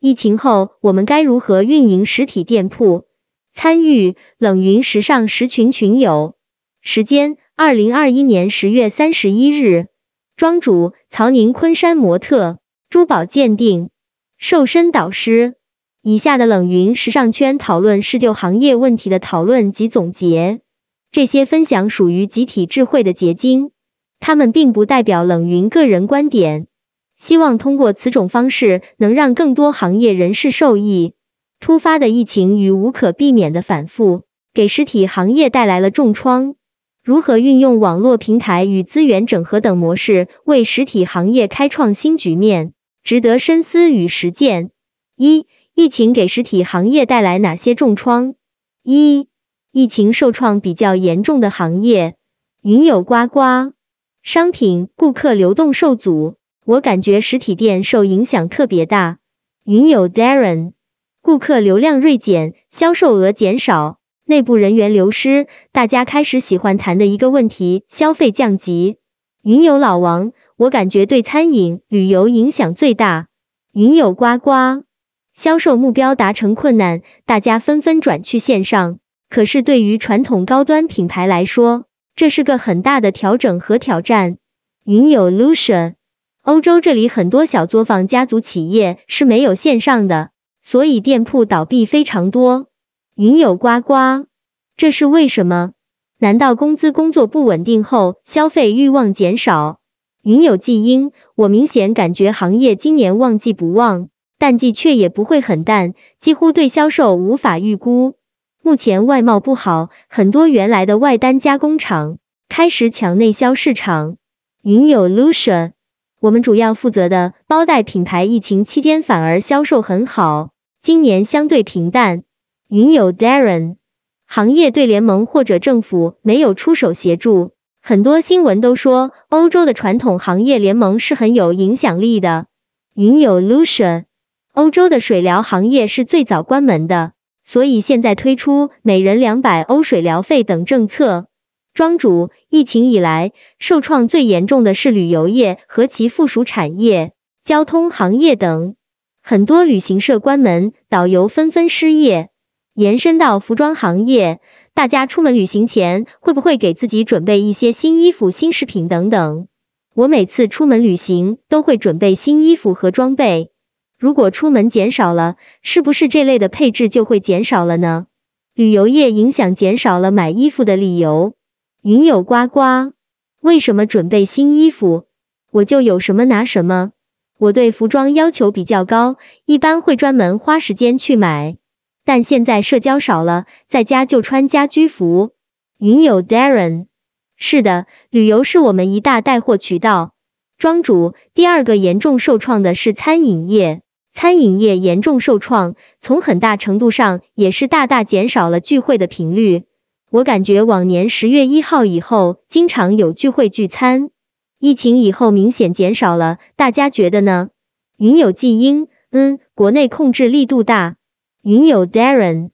疫情后我们该如何运营实体店铺？参与冷云时尚十群群友，时间二零二一年十月三十一日，庄主曹宁昆山模特，珠宝鉴定，瘦身导师。以下的冷云时尚圈讨论是就行业问题的讨论及总结，这些分享属于集体智慧的结晶，他们并不代表冷云个人观点。希望通过此种方式，能让更多行业人士受益。突发的疫情与无可避免的反复，给实体行业带来了重创。如何运用网络平台与资源整合等模式，为实体行业开创新局面，值得深思与实践。一、疫情给实体行业带来哪些重创？一、疫情受创比较严重的行业，云友呱呱，商品顾客流动受阻。我感觉实体店受影响特别大。云友 Darren，顾客流量锐减，销售额减少，内部人员流失，大家开始喜欢谈的一个问题，消费降级。云友老王，我感觉对餐饮、旅游影响最大。云友呱呱，销售目标达成困难，大家纷纷转去线上。可是对于传统高端品牌来说，这是个很大的调整和挑战。云友 Lucia。欧洲这里很多小作坊家族企业是没有线上的，所以店铺倒闭非常多。云友呱呱，这是为什么？难道工资工作不稳定后消费欲望减少？云友季英，我明显感觉行业今年旺季不旺，淡季却也不会很淡，几乎对销售无法预估。目前外贸不好，很多原来的外单加工厂开始抢内销市场。云友 Lucia。我们主要负责的包袋品牌，疫情期间反而销售很好，今年相对平淡。云友 Darren，行业对联盟或者政府没有出手协助，很多新闻都说欧洲的传统行业联盟是很有影响力的。云友 Lucia，欧洲的水疗行业是最早关门的，所以现在推出每人两百欧水疗费等政策。庄主，疫情以来受创最严重的是旅游业和其附属产业、交通行业等，很多旅行社关门，导游纷纷失业，延伸到服装行业。大家出门旅行前会不会给自己准备一些新衣服、新饰品等等？我每次出门旅行都会准备新衣服和装备。如果出门减少了，是不是这类的配置就会减少了呢？旅游业影响减少了买衣服的理由。云友呱呱，为什么准备新衣服，我就有什么拿什么。我对服装要求比较高，一般会专门花时间去买。但现在社交少了，在家就穿家居服。云友 Darren，是的，旅游是我们一大带货渠道。庄主，第二个严重受创的是餐饮业，餐饮业严重受创，从很大程度上也是大大减少了聚会的频率。我感觉往年十月一号以后经常有聚会聚餐，疫情以后明显减少了，大家觉得呢？云友季英，嗯，国内控制力度大。云友 Darren，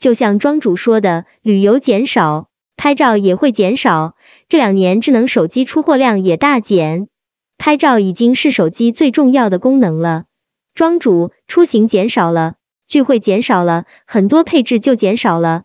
就像庄主说的，旅游减少，拍照也会减少。这两年智能手机出货量也大减，拍照已经是手机最重要的功能了。庄主，出行减少了，聚会减少了，很多配置就减少了。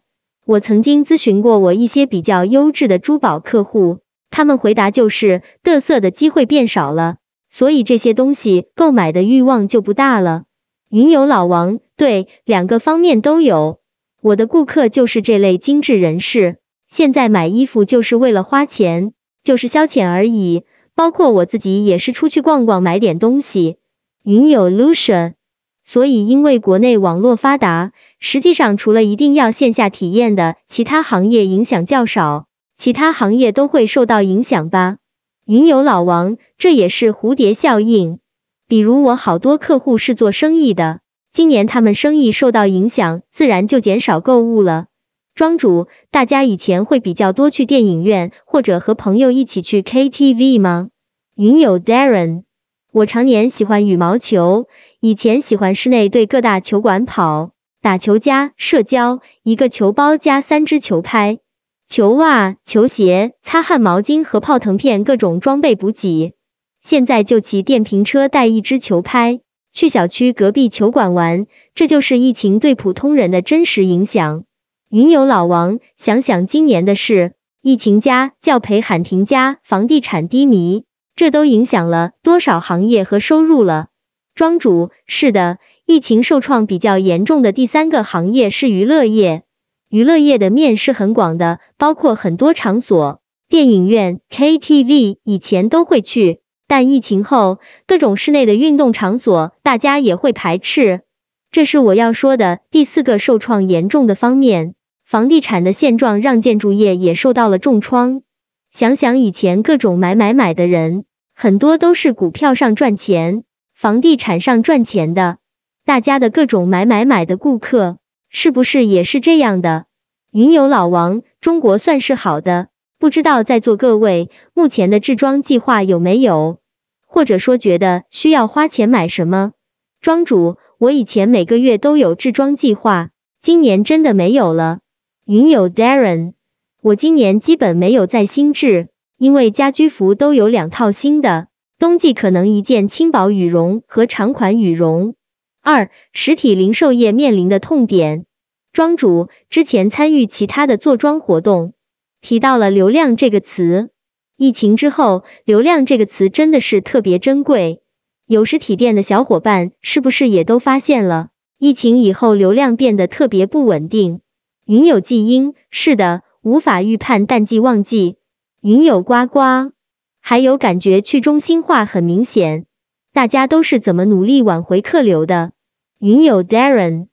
我曾经咨询过我一些比较优质的珠宝客户，他们回答就是嘚瑟的机会变少了，所以这些东西购买的欲望就不大了。云游老王，对，两个方面都有。我的顾客就是这类精致人士，现在买衣服就是为了花钱，就是消遣而已。包括我自己也是出去逛逛，买点东西。云友 Lucia。所以，因为国内网络发达，实际上除了一定要线下体验的，其他行业影响较少。其他行业都会受到影响吧？云游老王，这也是蝴蝶效应。比如我好多客户是做生意的，今年他们生意受到影响，自然就减少购物了。庄主，大家以前会比较多去电影院，或者和朋友一起去 KTV 吗？云友 Darren，我常年喜欢羽毛球。以前喜欢室内对各大球馆跑，打球加社交，一个球包加三支球拍、球袜、球鞋、擦汗毛巾和泡腾片，各种装备补给。现在就骑电瓶车带一支球拍，去小区隔壁球馆玩，这就是疫情对普通人的真实影响。云友老王，想想今年的事，疫情加教培喊停加房地产低迷，这都影响了多少行业和收入了？庄主，是的，疫情受创比较严重的第三个行业是娱乐业。娱乐业的面是很广的，包括很多场所，电影院、KTV 以前都会去，但疫情后，各种室内的运动场所大家也会排斥。这是我要说的第四个受创严重的方面。房地产的现状让建筑业也受到了重创。想想以前各种买买买的人，很多都是股票上赚钱，房地产上赚钱的。大家的各种买买买的顾客，是不是也是这样的？云游老王，中国算是好的，不知道在座各位目前的置装计划有没有？或者说觉得需要花钱买什么？庄主，我以前每个月都有置装计划，今年真的没有了。云友 Darren，我今年基本没有在新置，因为家居服都有两套新的，冬季可能一件轻薄羽绒和长款羽绒。二，实体零售业面临的痛点。庄主之前参与其他的坐庄活动，提到了流量这个词。疫情之后，流量这个词真的是特别珍贵。有实体店的小伙伴是不是也都发现了，疫情以后流量变得特别不稳定？云有季因，是的，无法预判淡季旺季。云有呱呱，还有感觉去中心化很明显，大家都是怎么努力挽回客流的？云有 Darren，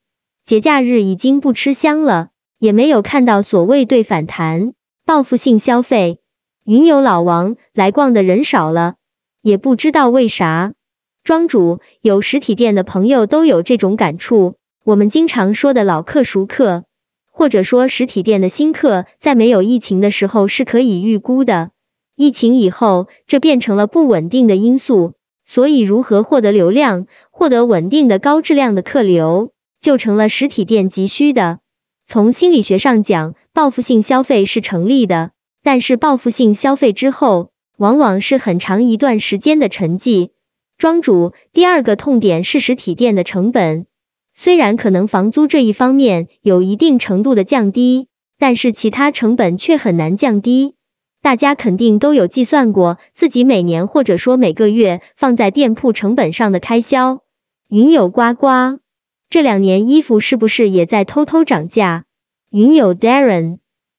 节假日已经不吃香了，也没有看到所谓对反弹，报复性消费。云有老王，来逛的人少了，也不知道为啥。庄主有实体店的朋友都有这种感触，我们经常说的老客熟客。或者说实体店的新客在没有疫情的时候是可以预估的，疫情以后这变成了不稳定的因素，所以如何获得流量，获得稳定的高质量的客流，就成了实体店急需的。从心理学上讲，报复性消费是成立的，但是报复性消费之后，往往是很长一段时间的沉寂。庄主，第二个痛点是实体店的成本。虽然可能房租这一方面有一定程度的降低，但是其他成本却很难降低。大家肯定都有计算过自己每年或者说每个月放在店铺成本上的开销。云有呱呱，这两年衣服是不是也在偷偷涨价？云有 Darren，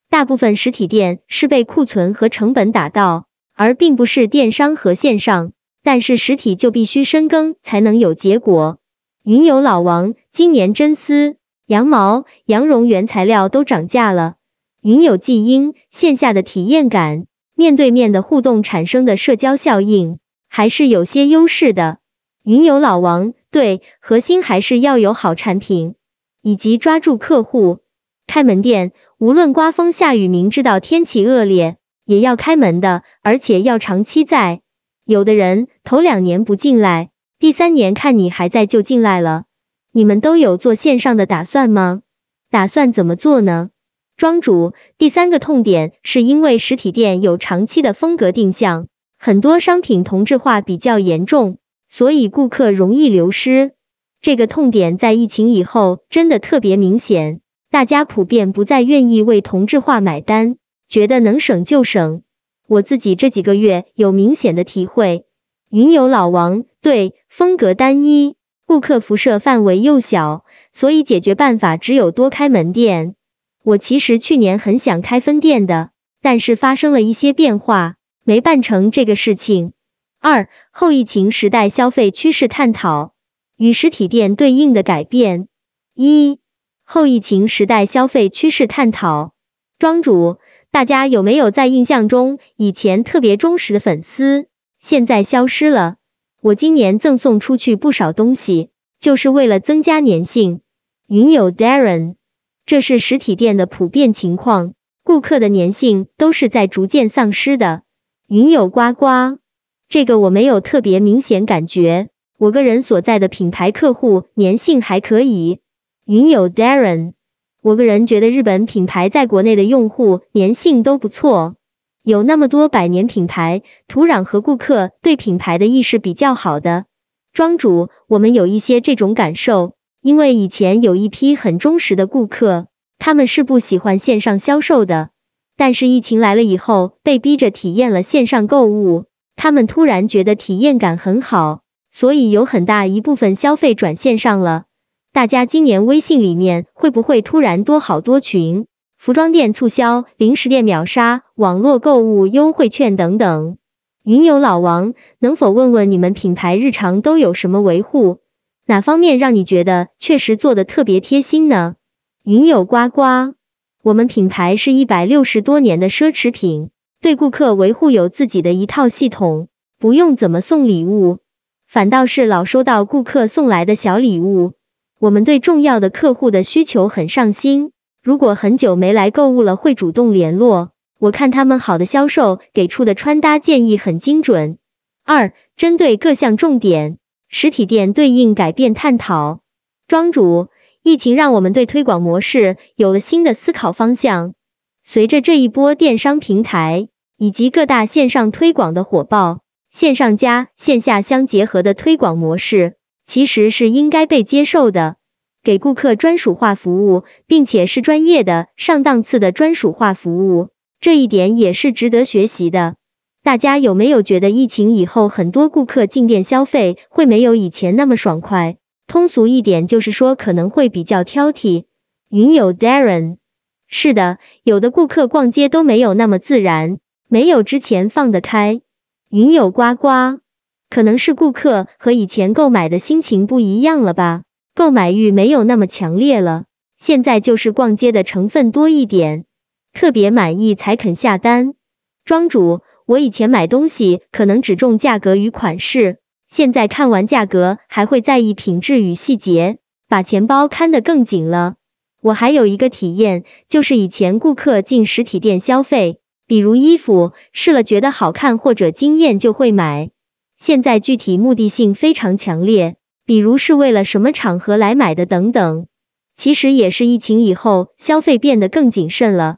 大部分实体店是被库存和成本打到，而并不是电商和线上。但是实体就必须深耕才能有结果。云有老王。今年真丝、羊毛、羊绒原材料都涨价了。云有季音，线下的体验感、面对面的互动产生的社交效应，还是有些优势的。云有老王，对，核心还是要有好产品，以及抓住客户。开门店，无论刮风下雨，明知道天气恶劣，也要开门的，而且要长期在。有的人头两年不进来，第三年看你还在就进来了。你们都有做线上的打算吗？打算怎么做呢？庄主，第三个痛点是因为实体店有长期的风格定向，很多商品同质化比较严重，所以顾客容易流失。这个痛点在疫情以后真的特别明显，大家普遍不再愿意为同质化买单，觉得能省就省。我自己这几个月有明显的体会。云游老王，对，风格单一。顾客辐射范围又小，所以解决办法只有多开门店。我其实去年很想开分店的，但是发生了一些变化，没办成这个事情。二后疫情时代消费趋势探讨与实体店对应的改变。一后疫情时代消费趋势探讨，庄主，大家有没有在印象中以前特别忠实的粉丝，现在消失了？我今年赠送出去不少东西，就是为了增加粘性。云友 Darren，这是实体店的普遍情况，顾客的粘性都是在逐渐丧失的。云友呱呱，这个我没有特别明显感觉，我个人所在的品牌客户粘性还可以。云友 Darren，我个人觉得日本品牌在国内的用户粘性都不错。有那么多百年品牌，土壤和顾客对品牌的意识比较好的。庄主，我们有一些这种感受，因为以前有一批很忠实的顾客，他们是不喜欢线上销售的，但是疫情来了以后，被逼着体验了线上购物，他们突然觉得体验感很好，所以有很大一部分消费转线上了。大家今年微信里面会不会突然多好多群？服装店促销、零食店秒杀、网络购物优惠券等等。云友老王，能否问问你们品牌日常都有什么维护？哪方面让你觉得确实做的特别贴心呢？云友呱呱，我们品牌是一百六十多年的奢侈品，对顾客维护有自己的一套系统，不用怎么送礼物，反倒是老收到顾客送来的小礼物。我们对重要的客户的需求很上心，如果很久没来购物了，会主动联络。我看他们好的销售给出的穿搭建议很精准。二、针对各项重点，实体店对应改变探讨。庄主，疫情让我们对推广模式有了新的思考方向。随着这一波电商平台以及各大线上推广的火爆，线上加线下相结合的推广模式。其实是应该被接受的，给顾客专属化服务，并且是专业的、上档次的专属化服务，这一点也是值得学习的。大家有没有觉得疫情以后很多顾客进店消费会没有以前那么爽快？通俗一点就是说可能会比较挑剔。云友 Darren，是的，有的顾客逛街都没有那么自然，没有之前放得开。云友呱呱。可能是顾客和以前购买的心情不一样了吧，购买欲没有那么强烈了，现在就是逛街的成分多一点，特别满意才肯下单。庄主，我以前买东西可能只重价格与款式，现在看完价格还会在意品质与细节，把钱包看得更紧了。我还有一个体验，就是以前顾客进实体店消费，比如衣服试了觉得好看或者惊艳就会买。现在具体目的性非常强烈，比如是为了什么场合来买的等等。其实也是疫情以后消费变得更谨慎了。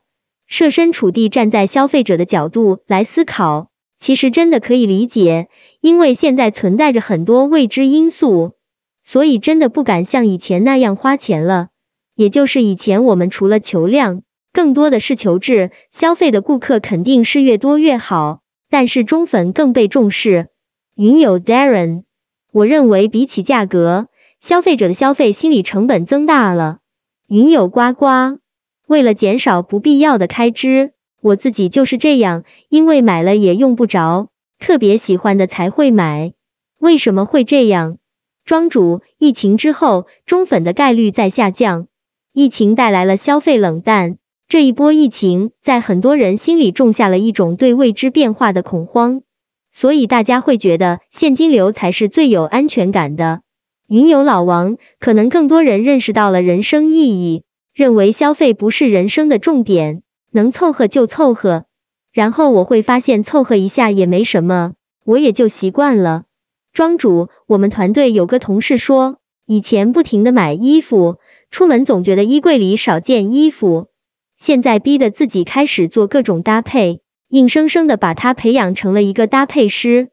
设身处地站在消费者的角度来思考，其实真的可以理解，因为现在存在着很多未知因素，所以真的不敢像以前那样花钱了。也就是以前我们除了求量，更多的是求质，消费的顾客肯定是越多越好，但是忠粉更被重视。云友 Darren，我认为比起价格，消费者的消费心理成本增大了。云友呱呱，为了减少不必要的开支，我自己就是这样，因为买了也用不着，特别喜欢的才会买。为什么会这样？庄主，疫情之后，中粉的概率在下降，疫情带来了消费冷淡，这一波疫情在很多人心里种下了一种对未知变化的恐慌。所以大家会觉得现金流才是最有安全感的。云游老王，可能更多人认识到了人生意义，认为消费不是人生的重点，能凑合就凑合。然后我会发现凑合一下也没什么，我也就习惯了。庄主，我们团队有个同事说，以前不停的买衣服，出门总觉得衣柜里少件衣服，现在逼得自己开始做各种搭配。硬生生的把他培养成了一个搭配师，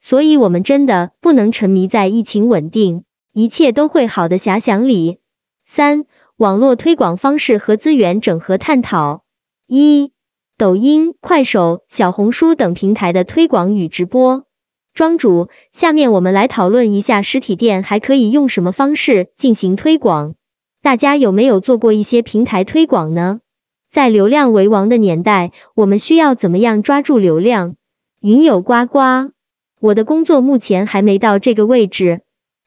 所以我们真的不能沉迷在疫情稳定，一切都会好的遐想里。三、网络推广方式和资源整合探讨。一、抖音、快手、小红书等平台的推广与直播。庄主，下面我们来讨论一下实体店还可以用什么方式进行推广，大家有没有做过一些平台推广呢？在流量为王的年代，我们需要怎么样抓住流量？云友呱呱，我的工作目前还没到这个位置，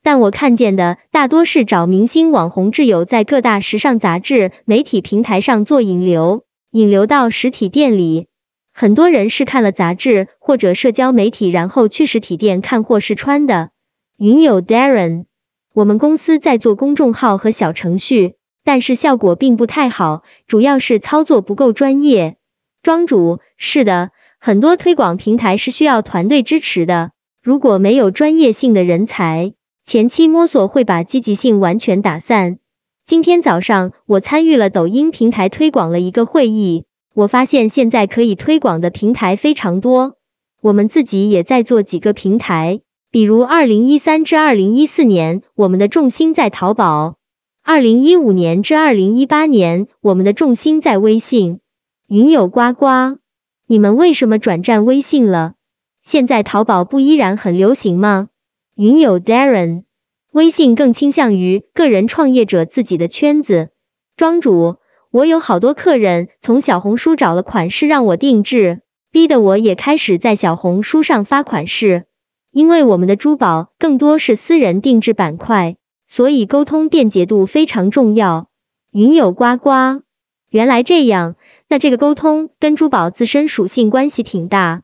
但我看见的大多是找明星网红挚友在各大时尚杂志、媒体平台上做引流，引流到实体店里。很多人是看了杂志或者社交媒体，然后去实体店看货试穿的。云友 Darren，我们公司在做公众号和小程序。但是效果并不太好，主要是操作不够专业。庄主，是的，很多推广平台是需要团队支持的，如果没有专业性的人才，前期摸索会把积极性完全打散。今天早上我参与了抖音平台推广了一个会议，我发现现在可以推广的平台非常多，我们自己也在做几个平台，比如二零一三至二零一四年，我们的重心在淘宝；二零一五年至二零一八年，我们的重心在微信。云友呱呱，你们为什么转战微信了？现在淘宝不依然很流行吗？云友 Darren，微信更倾向于个人创业者自己的圈子。庄主，我有好多客人从小红书找了款式让我定制，逼得我也开始在小红书上发款式。因为我们的珠宝更多是私人定制板块，所以沟通便捷度非常重要。云友呱呱，原来这样。那这个沟通跟珠宝自身属性关系挺大。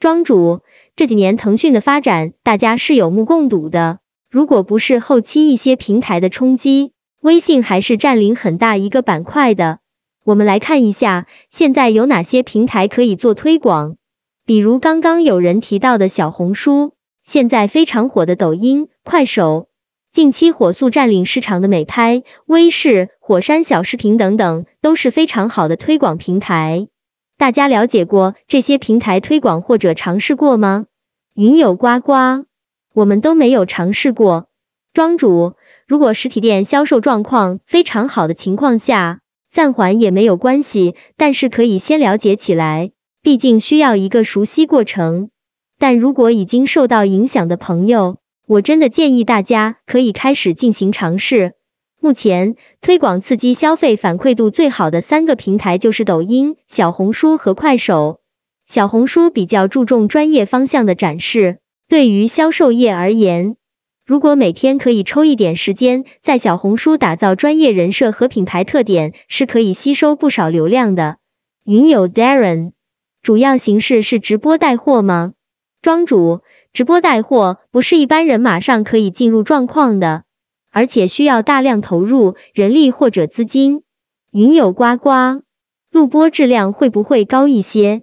庄主，这几年腾讯的发展，大家是有目共睹的。如果不是后期一些平台的冲击，微信还是占领很大一个板块的。我们来看一下，现在有哪些平台可以做推广，比如刚刚有人提到的小红书，现在非常火的抖音、快手。近期火速占领市场的美拍、微视、火山小视频等等，都是非常好的推广平台。大家了解过这些平台推广或者尝试过吗？云友呱呱，我们都没有尝试过。庄主，如果实体店销售状况非常好的情况下，暂缓也没有关系，但是可以先了解起来，毕竟需要一个熟悉过程。但如果已经受到影响的朋友，我真的建议大家可以开始进行尝试。目前推广刺激消费反馈度最好的三个平台就是抖音、小红书和快手。小红书比较注重专业方向的展示，对于销售业而言，如果每天可以抽一点时间在小红书打造专业人设和品牌特点，是可以吸收不少流量的。云友 Darren，主要形式是直播带货吗？庄主。直播带货不是一般人马上可以进入状况的，而且需要大量投入人力或者资金。云友呱呱，录播质量会不会高一些？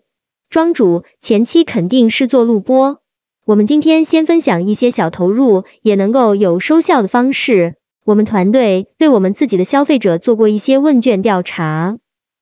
庄主前期肯定是做录播。我们今天先分享一些小投入也能够有收效的方式。我们团队对我们自己的消费者做过一些问卷调查，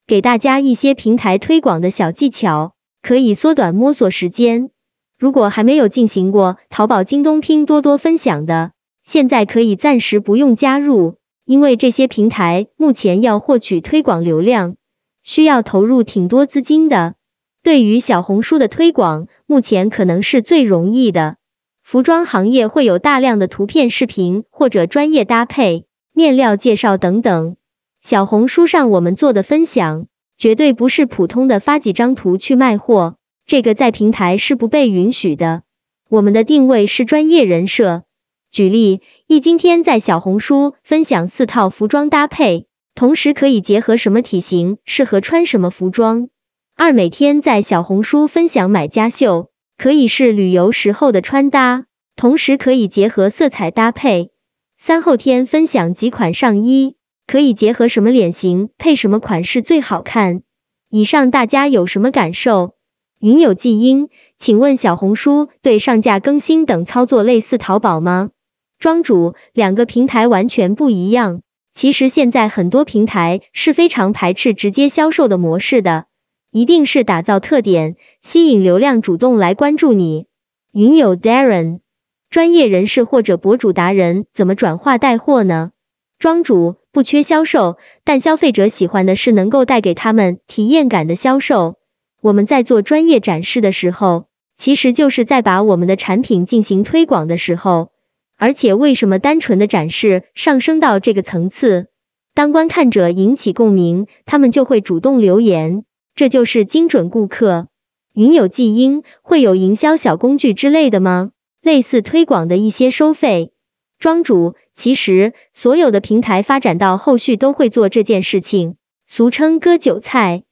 给大家一些平台推广的小技巧，可以缩短摸索时间。如果还没有进行过淘宝、京东、拼多多分享的，现在可以暂时不用加入，因为这些平台目前要获取推广流量，需要投入挺多资金的。对于小红书的推广，目前可能是最容易的。服装行业会有大量的图片、视频或者专业搭配、面料介绍等等。小红书上我们做的分享，绝对不是普通的发几张图去卖货。这个在平台是不被允许的。我们的定位是专业人设。举例，一今天在小红书分享四套服装搭配，同时可以结合什么体型适合穿什么服装。二每天在小红书分享买家秀，可以是旅游时候的穿搭，同时可以结合色彩搭配。三后天分享几款上衣，可以结合什么脸型配什么款式最好看。以上大家有什么感受？云有记音，请问小红书对上架更新等操作类似淘宝吗？庄主，两个平台完全不一样。其实现在很多平台是非常排斥直接销售的模式的，一定是打造特点，吸引流量主动来关注你。云有 Darren，专业人士或者博主达人怎么转化带货呢？庄主，不缺销售，但消费者喜欢的是能够带给他们体验感的销售。我们在做专业展示的时候，其实就是在把我们的产品进行推广的时候。而且为什么单纯的展示上升到这个层次？当观看者引起共鸣，他们就会主动留言，这就是精准顾客。云有记音会有营销小工具之类的吗？类似推广的一些收费。庄主，其实所有的平台发展到后续都会做这件事情，俗称割韭菜。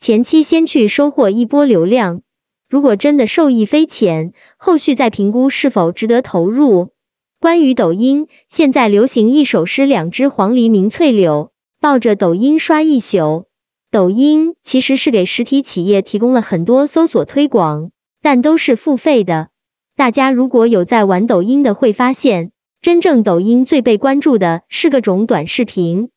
前期先去收获一波流量，如果真的受益匪浅，后续再评估是否值得投入。关于抖音，现在流行一首诗：两只黄鹂鸣翠柳，抱着抖音刷一宿。抖音其实是给实体企业提供了很多搜索推广，但都是付费的。大家如果有在玩抖音的，会发现真正抖音最被关注的是各种短视频。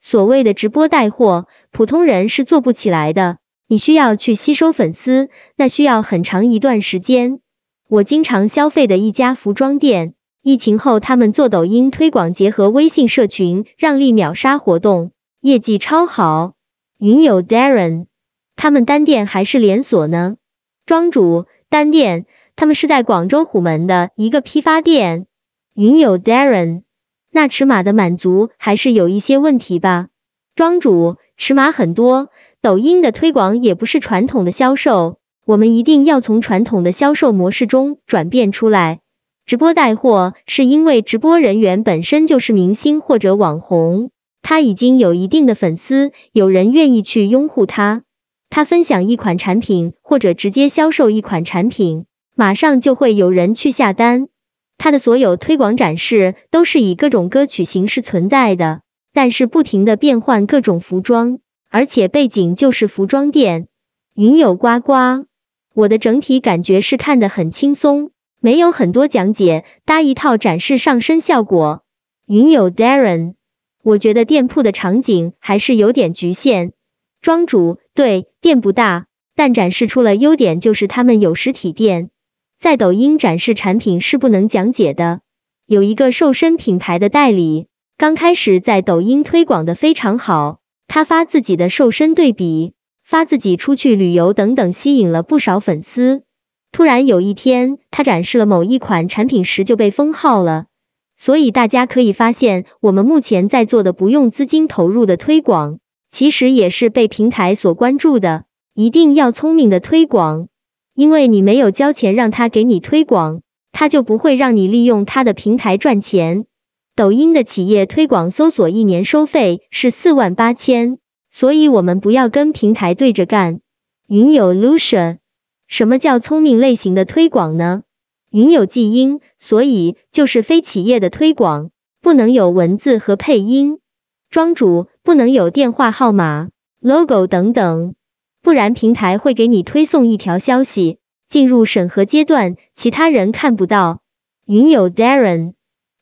所谓的直播带货，普通人是做不起来的。你需要去吸收粉丝，那需要很长一段时间。我经常消费的一家服装店。疫情后，他们做抖音推广，结合微信社群，让利秒杀活动，业绩超好。云友 Darren，他们单店还是连锁呢？庄主，单店，他们是在广州虎门的一个批发店。云友 Darren，那尺码的满足还是有一些问题吧？庄主，尺码很多，抖音的推广也不是传统的销售，我们一定要从传统的销售模式中转变出来。直播带货是因为直播人员本身就是明星或者网红，他已经有一定的粉丝，有人愿意去拥护他。他分享一款产品或者直接销售一款产品，马上就会有人去下单。他的所有推广展示都是以各种歌曲形式存在的，但是不停的变换各种服装，而且背景就是服装店。云有呱呱，我的整体感觉是看得很轻松。没有很多讲解，搭一套展示上身效果。云友 Darren，我觉得店铺的场景还是有点局限。庄主，对，店不大，但展示出了优点，就是他们有实体店。在抖音展示产品是不能讲解的。有一个瘦身品牌的代理，刚开始在抖音推广的非常好，他发自己的瘦身对比，发自己出去旅游等等，吸引了不少粉丝。突然有一天，他展示了某一款产品时就被封号了。所以大家可以发现，我们目前在做的不用资金投入的推广，其实也是被平台所关注的。一定要聪明的推广，因为你没有交钱让他给你推广，他就不会让你利用他的平台赚钱。抖音的企业推广搜索一年收费是四万八千，所以我们不要跟平台对着干。云有 Lucia。什么叫聪明类型的推广呢？云有记音，所以就是非企业的推广，不能有文字和配音。庄主不能有电话号码、logo 等等，不然平台会给你推送一条消息，进入审核阶段，其他人看不到。云有 Darren，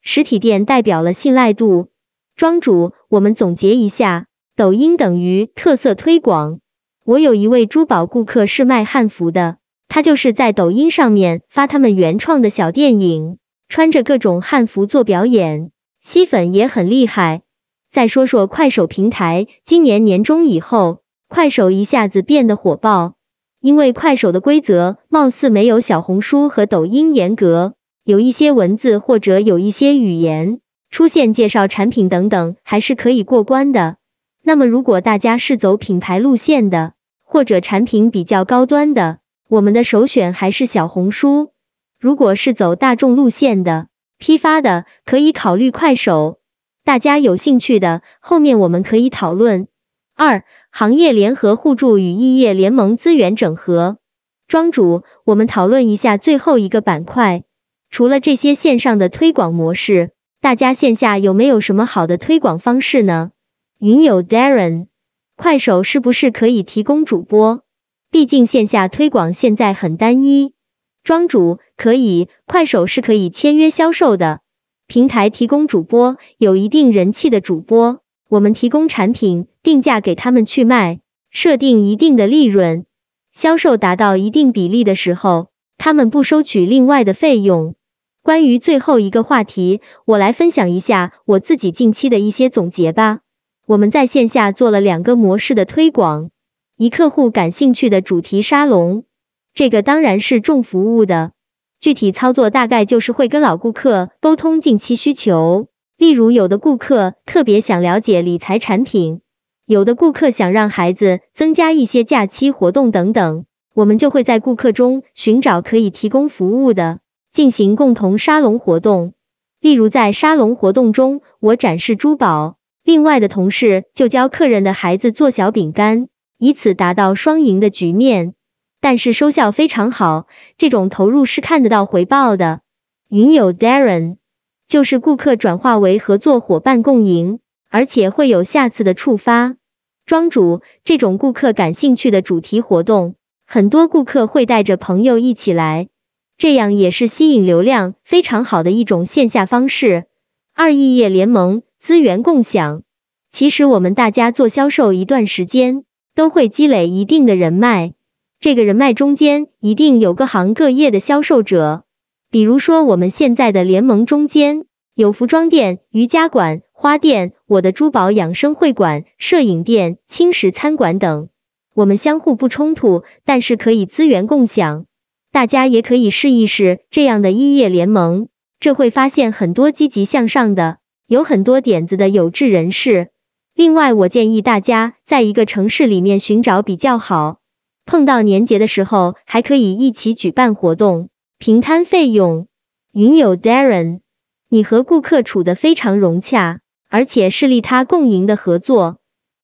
实体店代表了信赖度。庄主，我们总结一下，抖音等于特色推广。我有一位珠宝顾客是卖汉服的，他就是在抖音上面发他们原创的小电影，穿着各种汉服做表演，吸粉也很厉害。再说说快手平台，今年年中以后，快手一下子变得火爆，因为快手的规则貌似没有小红书和抖音严格，有一些文字或者有一些语言出现介绍产品等等，还是可以过关的。那么如果大家是走品牌路线的，或者产品比较高端的，我们的首选还是小红书。如果是走大众路线的，批发的，可以考虑快手。大家有兴趣的，后面我们可以讨论。二、行业联合互助与异业联盟资源整合。庄主，我们讨论一下最后一个板块。除了这些线上的推广模式，大家线下有没有什么好的推广方式呢？云友 Darren。快手是不是可以提供主播？毕竟线下推广现在很单一。庄主可以，快手是可以签约销售的。平台提供主播，有一定人气的主播，我们提供产品定价给他们去卖，设定一定的利润，销售达到一定比例的时候，他们不收取另外的费用。关于最后一个话题，我来分享一下我自己近期的一些总结吧。我们在线下做了两个模式的推广，一客户感兴趣的主题沙龙，这个当然是重服务的，具体操作大概就是会跟老顾客沟通近期需求，例如有的顾客特别想了解理财产品，有的顾客想让孩子增加一些假期活动等等，我们就会在顾客中寻找可以提供服务的，进行共同沙龙活动。例如在沙龙活动中，我展示珠宝。另外的同事就教客人的孩子做小饼干，以此达到双赢的局面。但是收效非常好，这种投入是看得到回报的。云友 Darren 就是顾客转化为合作伙伴共赢，而且会有下次的触发。庄主这种顾客感兴趣的主题活动，很多顾客会带着朋友一起来，这样也是吸引流量非常好的一种线下方式。二异业联盟。资源共享，其实我们大家做销售一段时间，都会积累一定的人脉。这个人脉中间一定有各行各业的销售者，比如说我们现在的联盟中间有服装店、瑜伽馆、花店、我的珠宝养生会馆、摄影店、轻食餐馆等。我们相互不冲突，但是可以资源共享。大家也可以试一试这样的异业联盟，这会发现很多积极向上的、有很多点子的有志人士。另外，我建议大家在一个城市里面寻找比较好，碰到年节的时候还可以一起举办活动，平摊费用。云友 Darren，你和顾客处得非常融洽，而且是利他共赢的合作。